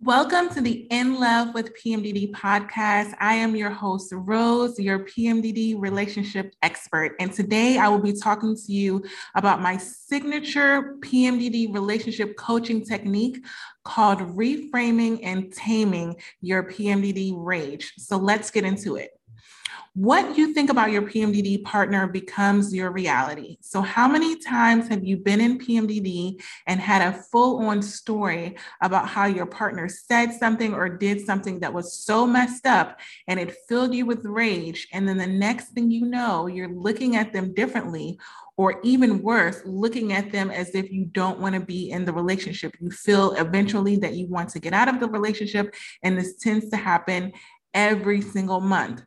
Welcome to the In Love with PMDD podcast. I am your host, Rose, your PMDD relationship expert. And today I will be talking to you about my signature PMDD relationship coaching technique called reframing and taming your PMDD rage. So let's get into it what you think about your PMDD partner becomes your reality. So, how many times have you been in PMDD and had a full on story about how your partner said something or did something that was so messed up and it filled you with rage? And then the next thing you know, you're looking at them differently, or even worse, looking at them as if you don't want to be in the relationship. You feel eventually that you want to get out of the relationship, and this tends to happen every single month.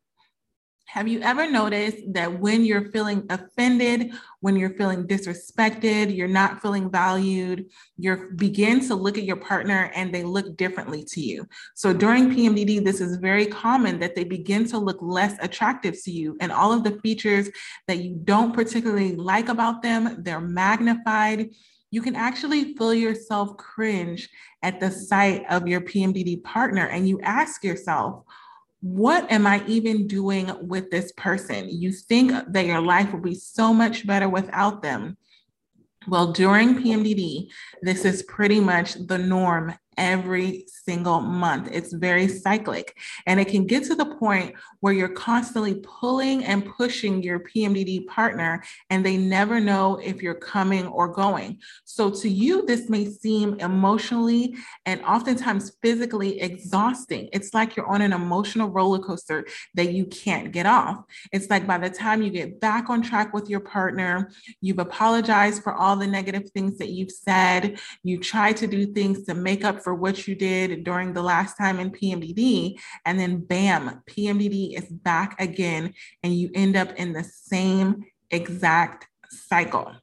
Have you ever noticed that when you're feeling offended, when you're feeling disrespected, you're not feeling valued, you begin to look at your partner and they look differently to you. So during PMDD, this is very common that they begin to look less attractive to you. And all of the features that you don't particularly like about them, they're magnified. You can actually feel yourself cringe at the sight of your PMDD partner and you ask yourself, what am I even doing with this person? You think that your life will be so much better without them. Well, during PMDD, this is pretty much the norm every single month. It's very cyclic. And it can get to the point where you're constantly pulling and pushing your PMDD partner, and they never know if you're coming or going. So, to you, this may seem emotionally and oftentimes physically exhausting. It's like you're on an emotional roller coaster that you can't get off. It's like by the time you get back on track with your partner, you've apologized for all the negative things that you've said, you try to do things to make up for what you did during the last time in PMDD. And then bam, PMDD is back again, and you end up in the same exact cycle.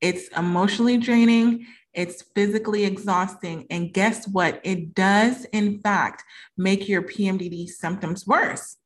It's emotionally draining. It's physically exhausting. And guess what? It does, in fact, make your PMDD symptoms worse.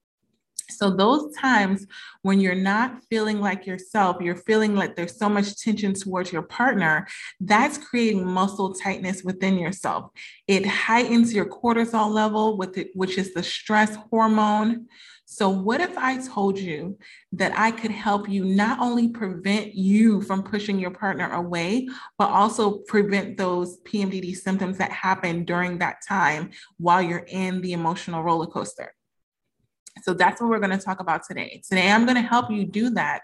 So, those times when you're not feeling like yourself, you're feeling like there's so much tension towards your partner, that's creating muscle tightness within yourself. It heightens your cortisol level, with it, which is the stress hormone. So, what if I told you that I could help you not only prevent you from pushing your partner away, but also prevent those PMDD symptoms that happen during that time while you're in the emotional roller coaster? So that's what we're going to talk about today. Today, I'm going to help you do that,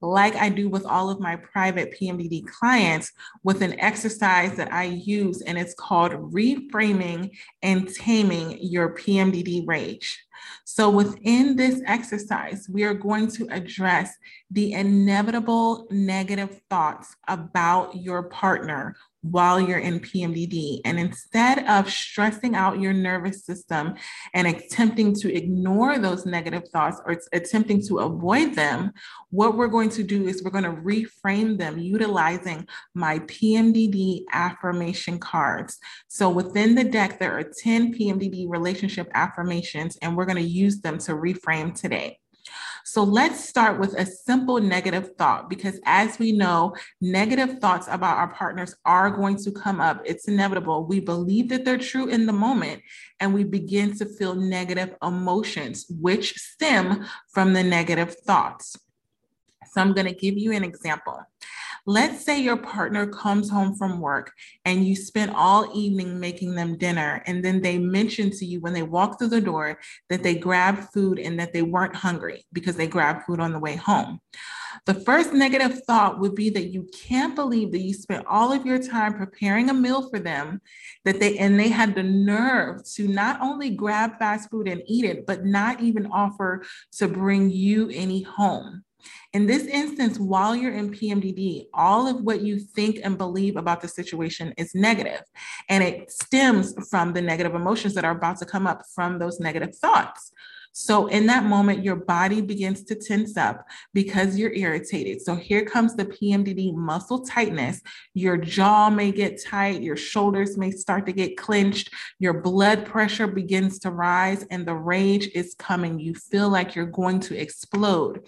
like I do with all of my private PMDD clients, with an exercise that I use, and it's called reframing and taming your PMDD rage. So, within this exercise, we are going to address the inevitable negative thoughts about your partner while you're in PMDD. And instead of stressing out your nervous system and attempting to ignore those negative thoughts or attempting to avoid them, what we're going to do is we're going to reframe them utilizing my PMDD affirmation cards. So within the deck, there are 10 PMDD relationship affirmations, and we're going to use them to reframe today. So let's start with a simple negative thought because, as we know, negative thoughts about our partners are going to come up. It's inevitable. We believe that they're true in the moment, and we begin to feel negative emotions, which stem from the negative thoughts. So I'm going to give you an example. Let's say your partner comes home from work and you spent all evening making them dinner, and then they mention to you when they walk through the door that they grabbed food and that they weren't hungry because they grabbed food on the way home. The first negative thought would be that you can't believe that you spent all of your time preparing a meal for them, that they and they had the nerve to not only grab fast food and eat it, but not even offer to bring you any home. In this instance, while you're in PMDD, all of what you think and believe about the situation is negative, and it stems from the negative emotions that are about to come up from those negative thoughts. So, in that moment, your body begins to tense up because you're irritated. So, here comes the PMDD muscle tightness. Your jaw may get tight, your shoulders may start to get clenched, your blood pressure begins to rise, and the rage is coming. You feel like you're going to explode.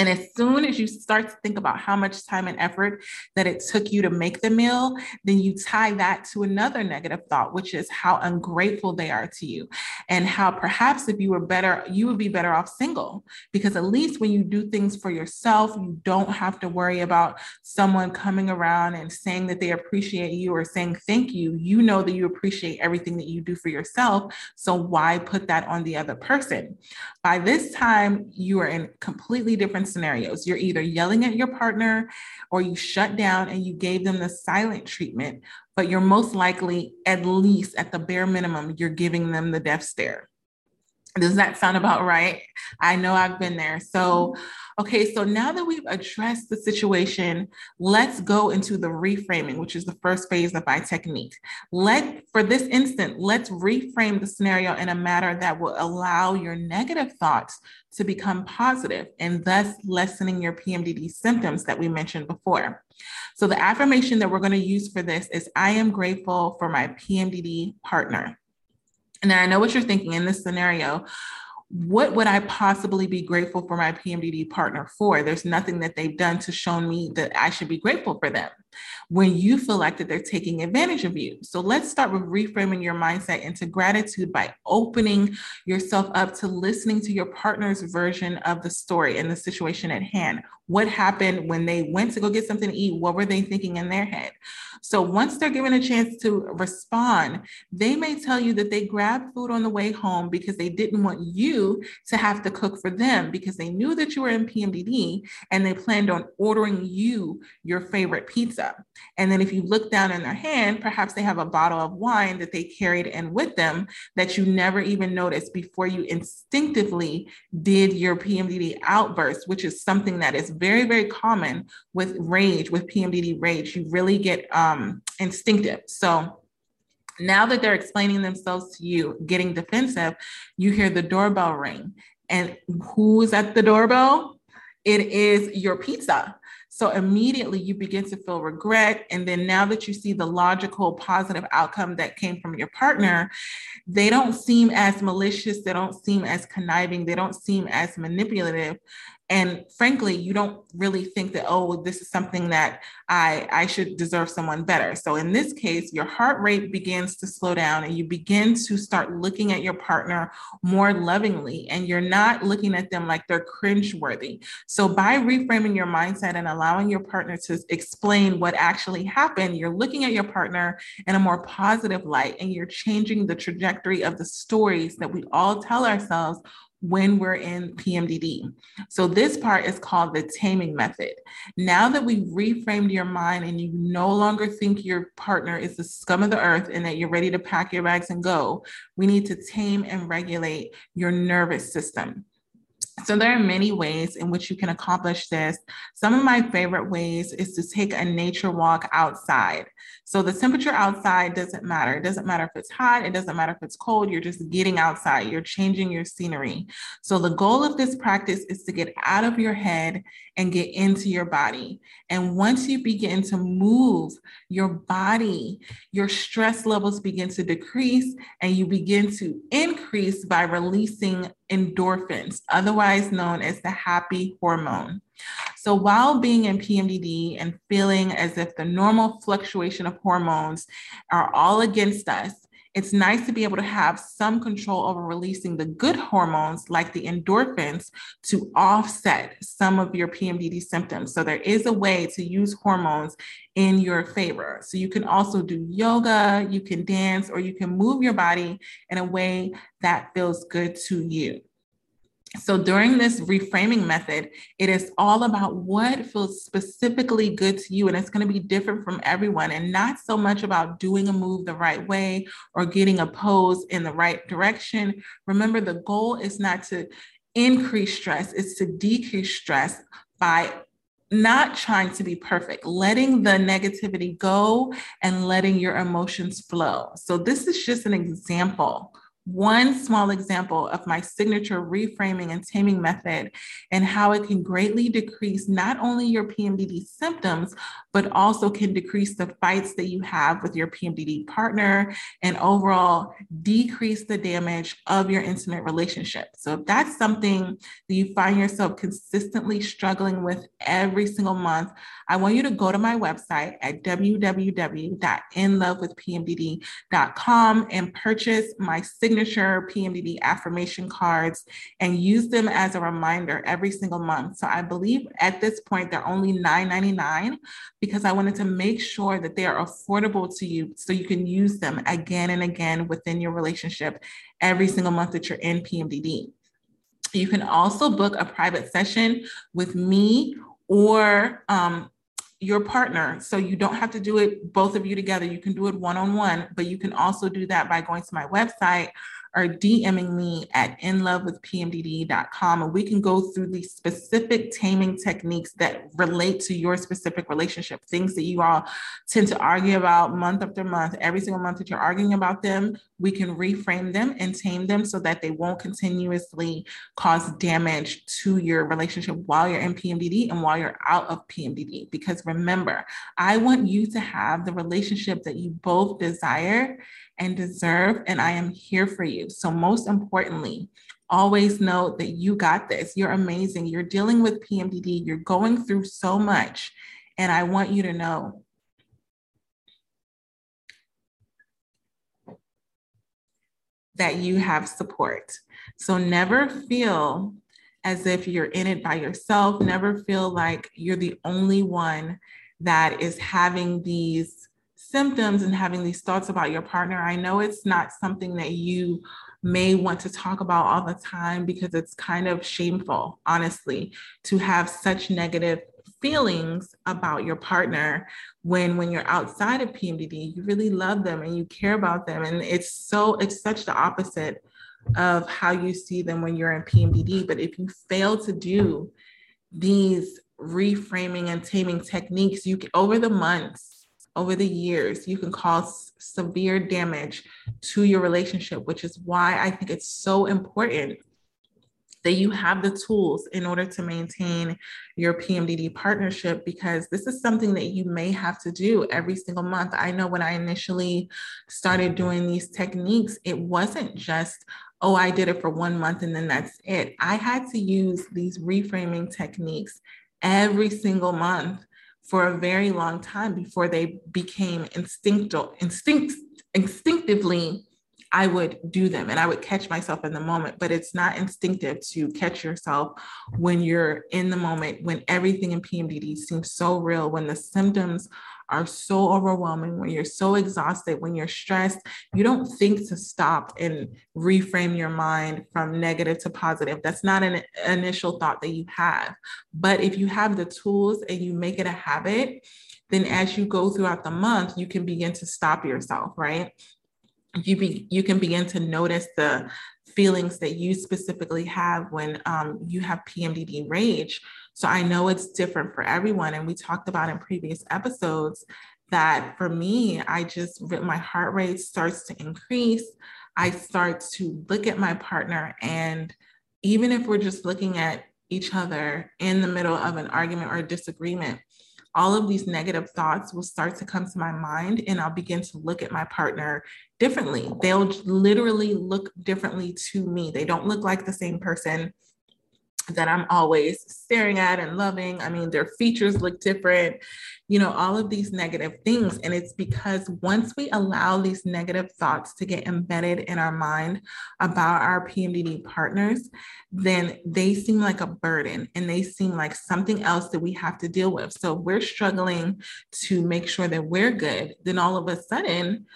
And as soon as you start to think about how much time and effort that it took you to make the meal, then you tie that to another negative thought, which is how ungrateful they are to you and how perhaps if you were better, you would be better off single because at least when you do things for yourself, you don't have to worry about someone coming around and saying that they appreciate you or saying thank you. You know that you appreciate everything that you do for yourself. So why put that on the other person? By this time, you are in completely different scenarios. You're either yelling at your partner or you shut down and you gave them the silent treatment, but you're most likely, at least at the bare minimum, you're giving them the death stare. Does that sound about right? I know I've been there. So, okay, so now that we've addressed the situation, let's go into the reframing, which is the first phase of my technique. Let, for this instant, let's reframe the scenario in a manner that will allow your negative thoughts to become positive and thus lessening your PMDD symptoms that we mentioned before. So, the affirmation that we're going to use for this is I am grateful for my PMDD partner. And I know what you're thinking in this scenario. What would I possibly be grateful for my PMDD partner for? There's nothing that they've done to show me that I should be grateful for them when you feel like that they're taking advantage of you. So let's start with reframing your mindset into gratitude by opening yourself up to listening to your partner's version of the story and the situation at hand. What happened when they went to go get something to eat? What were they thinking in their head? So once they're given a chance to respond, they may tell you that they grabbed food on the way home because they didn't want you to have to cook for them because they knew that you were in PMDD and they planned on ordering you your favorite pizza. And then if you look down in their hand, perhaps they have a bottle of wine that they carried in with them that you never even noticed before you instinctively did your PMDD outburst, which is something that is very, very common with rage, with PMDD rage. You really get um, instinctive. So now that they're explaining themselves to you, getting defensive, you hear the doorbell ring. And who's at the doorbell? It is your pizza. So immediately you begin to feel regret. And then now that you see the logical, positive outcome that came from your partner, they don't seem as malicious, they don't seem as conniving, they don't seem as manipulative and frankly you don't really think that oh this is something that i i should deserve someone better. So in this case your heart rate begins to slow down and you begin to start looking at your partner more lovingly and you're not looking at them like they're cringe worthy so by reframing your mindset and allowing your partner to explain what actually happened you're looking at your partner in a more positive light and you're changing the trajectory of the stories that we all tell ourselves when we're in PMDD. So, this part is called the taming method. Now that we've reframed your mind and you no longer think your partner is the scum of the earth and that you're ready to pack your bags and go, we need to tame and regulate your nervous system. So there are many ways in which you can accomplish this. Some of my favorite ways is to take a nature walk outside. So the temperature outside doesn't matter. It doesn't matter if it's hot, it doesn't matter if it's cold. You're just getting outside, you're changing your scenery. So the goal of this practice is to get out of your head and get into your body. And once you begin to move your body, your stress levels begin to decrease and you begin to increase by releasing endorphins, otherwise known as the happy hormone. So, while being in PMDD and feeling as if the normal fluctuation of hormones are all against us, it's nice to be able to have some control over releasing the good hormones like the endorphins to offset some of your PMDD symptoms. So there is a way to use hormones in your favor. So you can also do yoga, you can dance, or you can move your body in a way that feels good to you. So during this reframing method, it is all about what feels specifically good to you. And it's going to be different from everyone and not so much about doing a move the right way or getting a pose in the right direction. Remember, the goal is not to increase stress, it's to decrease stress by not trying to be perfect, letting the negativity go and letting your emotions flow. So, this is just an example one small example of my signature reframing and taming method and how it can greatly decrease not only your PMDD symptoms, but also can decrease the fights that you have with your PMDD partner and overall decrease the damage of your intimate relationship. So, if that's something that you find yourself consistently struggling with every single month, I want you to go to my website at www.inlovewithpmdd.com and purchase my signature PMDD affirmation cards and use them as a reminder every single month. So, I believe at this point they're only $9.99 because I wanted to make sure that they are affordable to you so you can use them again and again within your relationship every single month that you're in PMDD. You can also book a private session with me or um, your partner. So you don't have to do it both of you together. You can do it one on one, but you can also do that by going to my website or DMing me at inlovewithpmdd.com and we can go through the specific taming techniques that relate to your specific relationship, things that you all tend to argue about month after month. Every single month that you're arguing about them, we can reframe them and tame them so that they won't continuously cause damage to your relationship while you're in PMDD and while you're out of PMDD. Because remember, I want you to have the relationship that you both desire and deserve, and I am here for you. So, most importantly, always know that you got this. You're amazing. You're dealing with PMDD, you're going through so much. And I want you to know that you have support. So, never feel as if you're in it by yourself. Never feel like you're the only one that is having these symptoms and having these thoughts about your partner, I know it's not something that you may want to talk about all the time because it's kind of shameful, honestly, to have such negative feelings about your partner when when you're outside of PMDD you really love them and you care about them. And it's so it's such the opposite of how you see them when you're in PMDD but if you fail to do these reframing and taming techniques you over the months over the years, you can cause severe damage to your relationship, which is why I think it's so important that you have the tools in order to maintain your PMDD partnership because this is something that you may have to do every single month. I know when I initially started doing these techniques, it wasn't just, oh, I did it for one month and then that's it. I had to use these reframing techniques every single month for a very long time before they became instinctual, instinct, instinctively I would do them and I would catch myself in the moment, but it's not instinctive to catch yourself when you're in the moment, when everything in PMDD seems so real, when the symptoms are so overwhelming, when you're so exhausted, when you're stressed, you don't think to stop and reframe your mind from negative to positive. That's not an initial thought that you have. But if you have the tools and you make it a habit, then as you go throughout the month, you can begin to stop yourself, right? You be you can begin to notice the feelings that you specifically have when um, you have PMDD rage so I know it's different for everyone. And we talked about in previous episodes that for me, I just, my heart rate starts to increase. I start to look at my partner. And even if we're just looking at each other in the middle of an argument or a disagreement, all of these negative thoughts will start to come to my mind and I'll begin to look at my partner differently. They'll literally look differently to me. They don't look like the same person that I'm always staring at and loving. I mean, their features look different, you know, all of these negative things. And it's because once we allow these negative thoughts to get embedded in our mind about our PMDD partners, then they seem like a burden and they seem like something else that we have to deal with. So we're struggling to make sure that we're good. Then all of a sudden,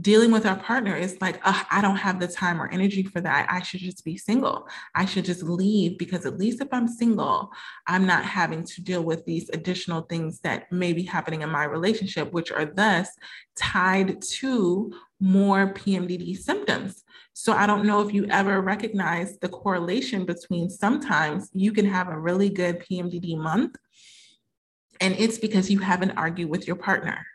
dealing with our partner is like, I don't have the time or energy for that. I should just be single. I should just leave because at least if I'm single, I'm not having to deal with these additional things that may be happening in my relationship, which are thus tied to more PMDD symptoms. So I don't know if you ever recognize the correlation between sometimes you can have a really good PMDD month, and it's because you haven't argued with your partner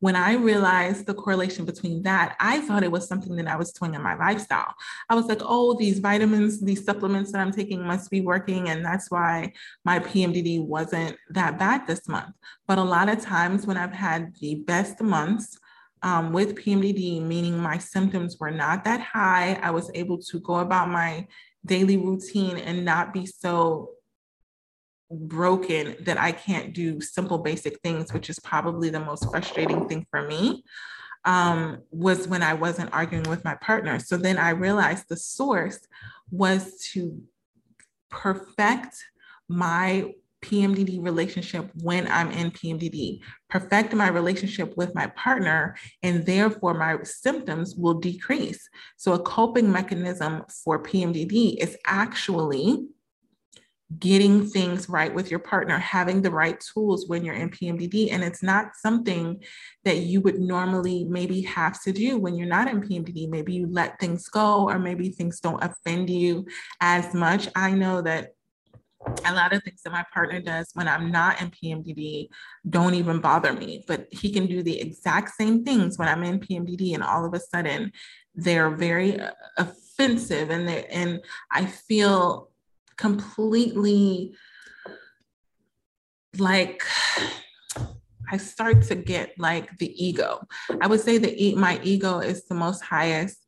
when I realized the correlation between that, I thought it was something that I was doing in my lifestyle. I was like, oh, these vitamins, these supplements that I'm taking must be working. And that's why my PMDD wasn't that bad this month. But a lot of times when I've had the best months, um, with PMDD, meaning my symptoms were not that high. I was able to go about my daily routine and not be so broken that I can't do simple, basic things, which is probably the most frustrating thing for me, um, was when I wasn't arguing with my partner. So then I realized the source was to perfect my PMDD relationship when I'm in PMDD, perfect my relationship with my partner, and therefore my symptoms will decrease. So, a coping mechanism for PMDD is actually getting things right with your partner, having the right tools when you're in PMDD. And it's not something that you would normally maybe have to do when you're not in PMDD. Maybe you let things go, or maybe things don't offend you as much. I know that a lot of things that my partner does when I'm not in PMDD don't even bother me, but he can do the exact same things when I'm in PMDD, and all of a sudden they're very uh, offensive, and they and I feel completely like I start to get like the ego. I would say that my ego is the most highest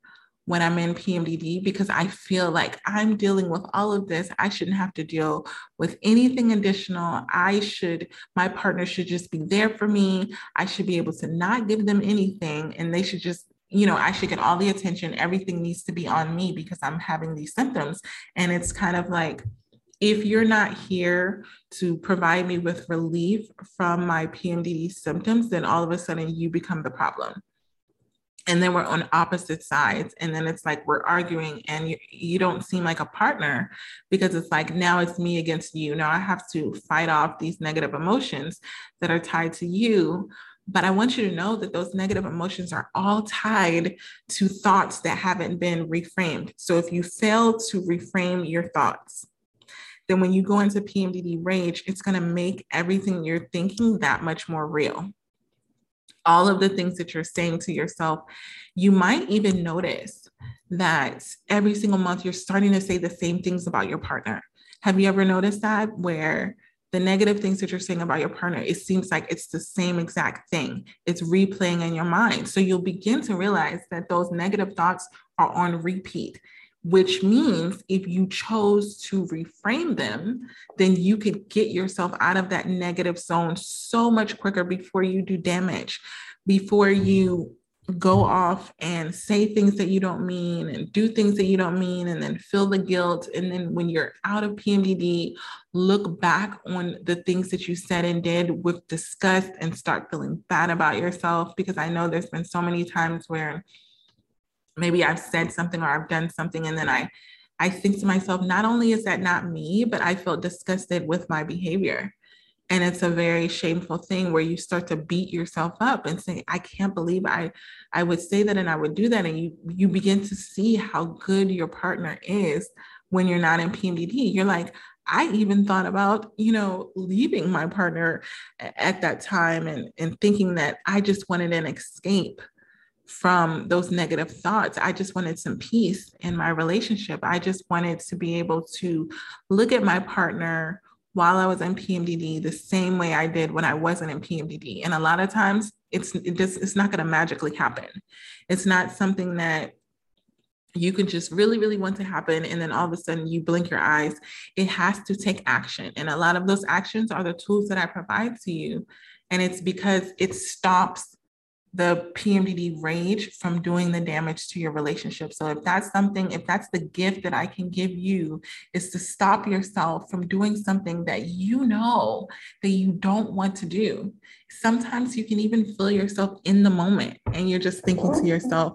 when I'm in PMDD because I feel like I'm dealing with all of this. I shouldn't have to deal with anything additional. I should, my partner should just be there for me. I should be able to not give them anything and they should just you know, I should get all the attention. Everything needs to be on me because I'm having these symptoms. And it's kind of like, if you're not here to provide me with relief from my PMDD symptoms, then all of a sudden you become the problem. And then we're on opposite sides. And then it's like we're arguing, and you, you don't seem like a partner because it's like now it's me against you. Now I have to fight off these negative emotions that are tied to you but I want you to know that those negative emotions are all tied to thoughts that haven't been reframed. So if you fail to reframe your thoughts, then when you go into PMDD rage, it's going to make everything you're thinking that much more real. All of the things that you're saying to yourself, you might even notice that every single month you're starting to say the same things about your partner. Have you ever noticed that where the negative things that you're saying about your partner, it seems like it's the same exact thing. It's replaying in your mind. So you'll begin to realize that those negative thoughts are on repeat, which means if you chose to reframe them, then you could get yourself out of that negative zone so much quicker before you do damage, before mm-hmm. you go off and say things that you don't mean and do things that you don't mean and then feel the guilt. And then when you're out of PMDD look back on the things that you said and did with disgust and start feeling bad about yourself. Because I know there's been so many times where maybe I've said something or I've done something and then I I think to myself not only is that not me but I felt disgusted with my behavior and it's a very shameful thing where you start to beat yourself up and say i can't believe i i would say that and i would do that and you you begin to see how good your partner is when you're not in pmdd you're like i even thought about you know leaving my partner at that time and and thinking that i just wanted an escape from those negative thoughts. I just wanted some peace in my relationship. I just wanted to be able to look at my partner while I was in PMDD the same way I did when I wasn't in PMDD. And a lot of times it's it just, it's not going to magically happen. It's not something that you can just really, really want to happen. And then all of a sudden you blink your eyes. It has to take action. And a lot of those actions are the tools that I provide to you. And it's because it stops the PMDD rage from doing the damage to your relationship. So if that's something, if that's the gift that I can give you, is to stop yourself from doing something that you know that you don't want to do. Sometimes you can even feel yourself in the moment and you're just thinking to yourself,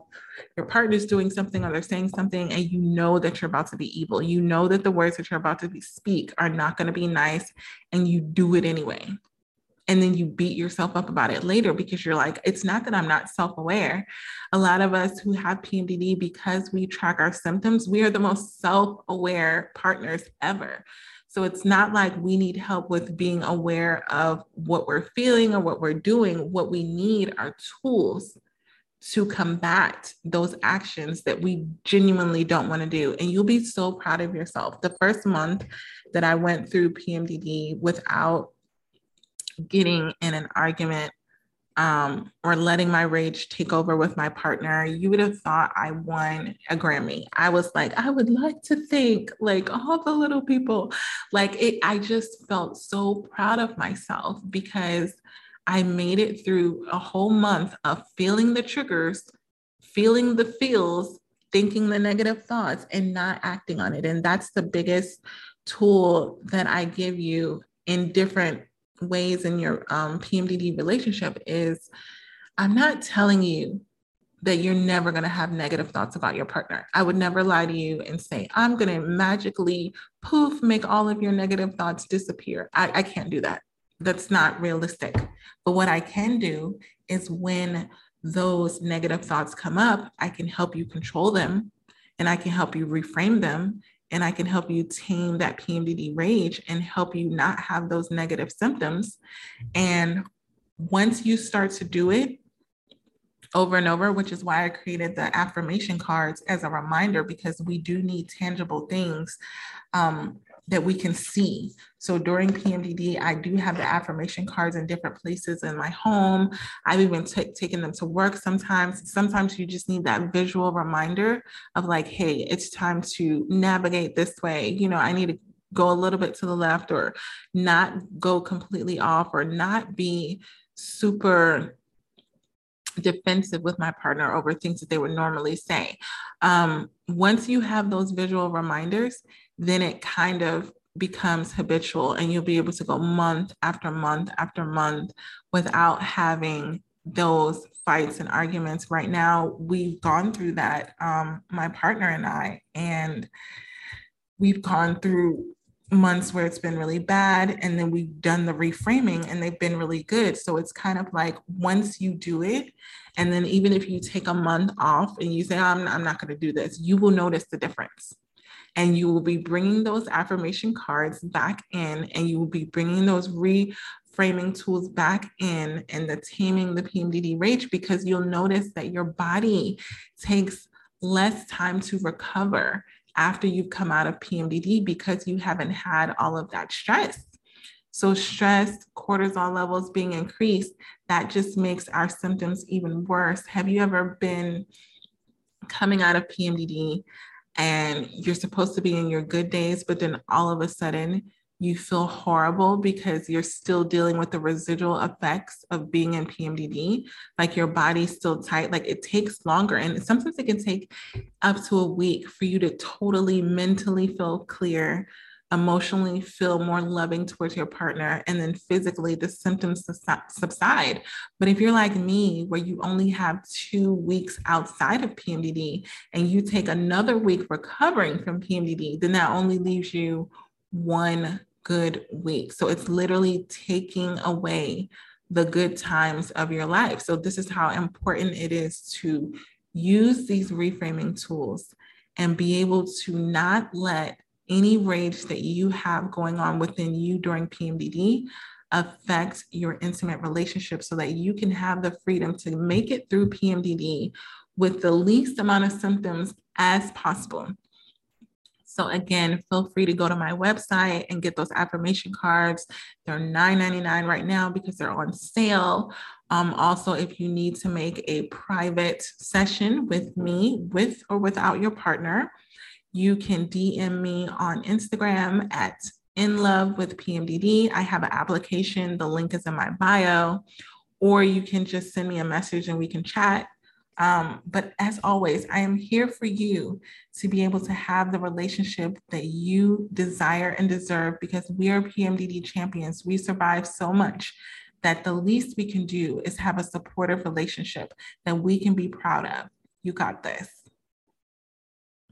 your partner's doing something or they're saying something and you know that you're about to be evil. You know that the words that you're about to be, speak are not going to be nice and you do it anyway and then you beat yourself up about it later because you're like, it's not that I'm not self aware. A lot of us who have PMDD, because we track our symptoms, we are the most self aware partners ever So it's not like we need help with being aware of what we're feeling or what we're doing. What we need are tools to combat those actions that we genuinely don't want to do. And you'll be so proud of yourself. The first month that I went through PMDD without getting in an argument um, or letting my rage take over with my partner, you would have thought I won a Grammy. I was like, I would like to thank like all the little people. Like it, I just felt so proud of myself because I made it through a whole month of feeling the triggers, feeling the feels, thinking the negative thoughts, and not acting on it. And that's the biggest tool that I give you in different ways in your um, PMDD relationship is I'm not telling you that you're never going to have negative thoughts about your partner. I would never lie to you and say, I'm going to magically poof, make all of your negative thoughts disappear. I, I can't do that. That's not realistic. But what I can do is when those negative thoughts come up, I can help you control them and I can help you reframe them and I can help you tame that PMDD rage and help you not have those negative symptoms. And once you start to do it over and over, which is why I created the affirmation cards as a reminder, because we do need tangible things um, that we can see. So during PMDD, I do have the affirmation cards in different places in my home. I've even t- taken them to work sometimes. Sometimes you just need that visual reminder of like, hey, it's time to navigate this way. You know, I need to go a little bit to the left or not go completely off or not be super defensive with my partner over things that they would normally say. Um, once you have those visual reminders, then it kind of becomes habitual and you'll be able to go month after month after month without having those fights and arguments right now we've gone through that um, my partner and i and we've gone through months where it's been really bad and then we've done the reframing and they've been really good. So it's kind of like once you do it and then even if you take a month off and you say i'm, I'm not going to do this you will notice the difference. And you will be bringing those affirmation cards back in and you will be bringing those reframing tools back in and the taming the PMDD rage because you'll notice that your body takes less time to recover after you've come out of PMDD because you haven't had all of that stress. So, stress, cortisol levels being increased, that just makes our symptoms even worse. Have you ever been coming out of PMDD and you're supposed to be in your good days, but then all of a sudden you feel horrible because you're still dealing with the residual effects of being in PMDD. Like your body's still tight. Like it takes longer. And sometimes it can take up to a week for you to totally mentally feel clear, emotionally feel more loving towards your partner, and then physically the symptoms subside. But if you're like me, where you only have two weeks outside of PMDD and you take another week recovering from PMDD, then that only leaves you one good week. So it's literally taking away the good times of your life. So, this is how important it is to use these reframing tools and be able to not let any rage that you have going on within you during PMDD affect your intimate relationship so that you can have the freedom to make it through PMDD with the least amount of symptoms as possible. So again, feel free to go to my website and get those affirmation cards. They're $9.99 right now because they're on sale. Um, also, if you need to make a private session with me, with or without your partner, you can DM me on Instagram at in love with PMDD. I have an application. The link is in my bio, or you can just send me a message and we can chat. Um, but as always, I am here for you to be able to have the relationship that you desire and deserve because we are PMDD champions. We survive so much that the least we can do is have a supportive relationship that we can be proud of. You got this.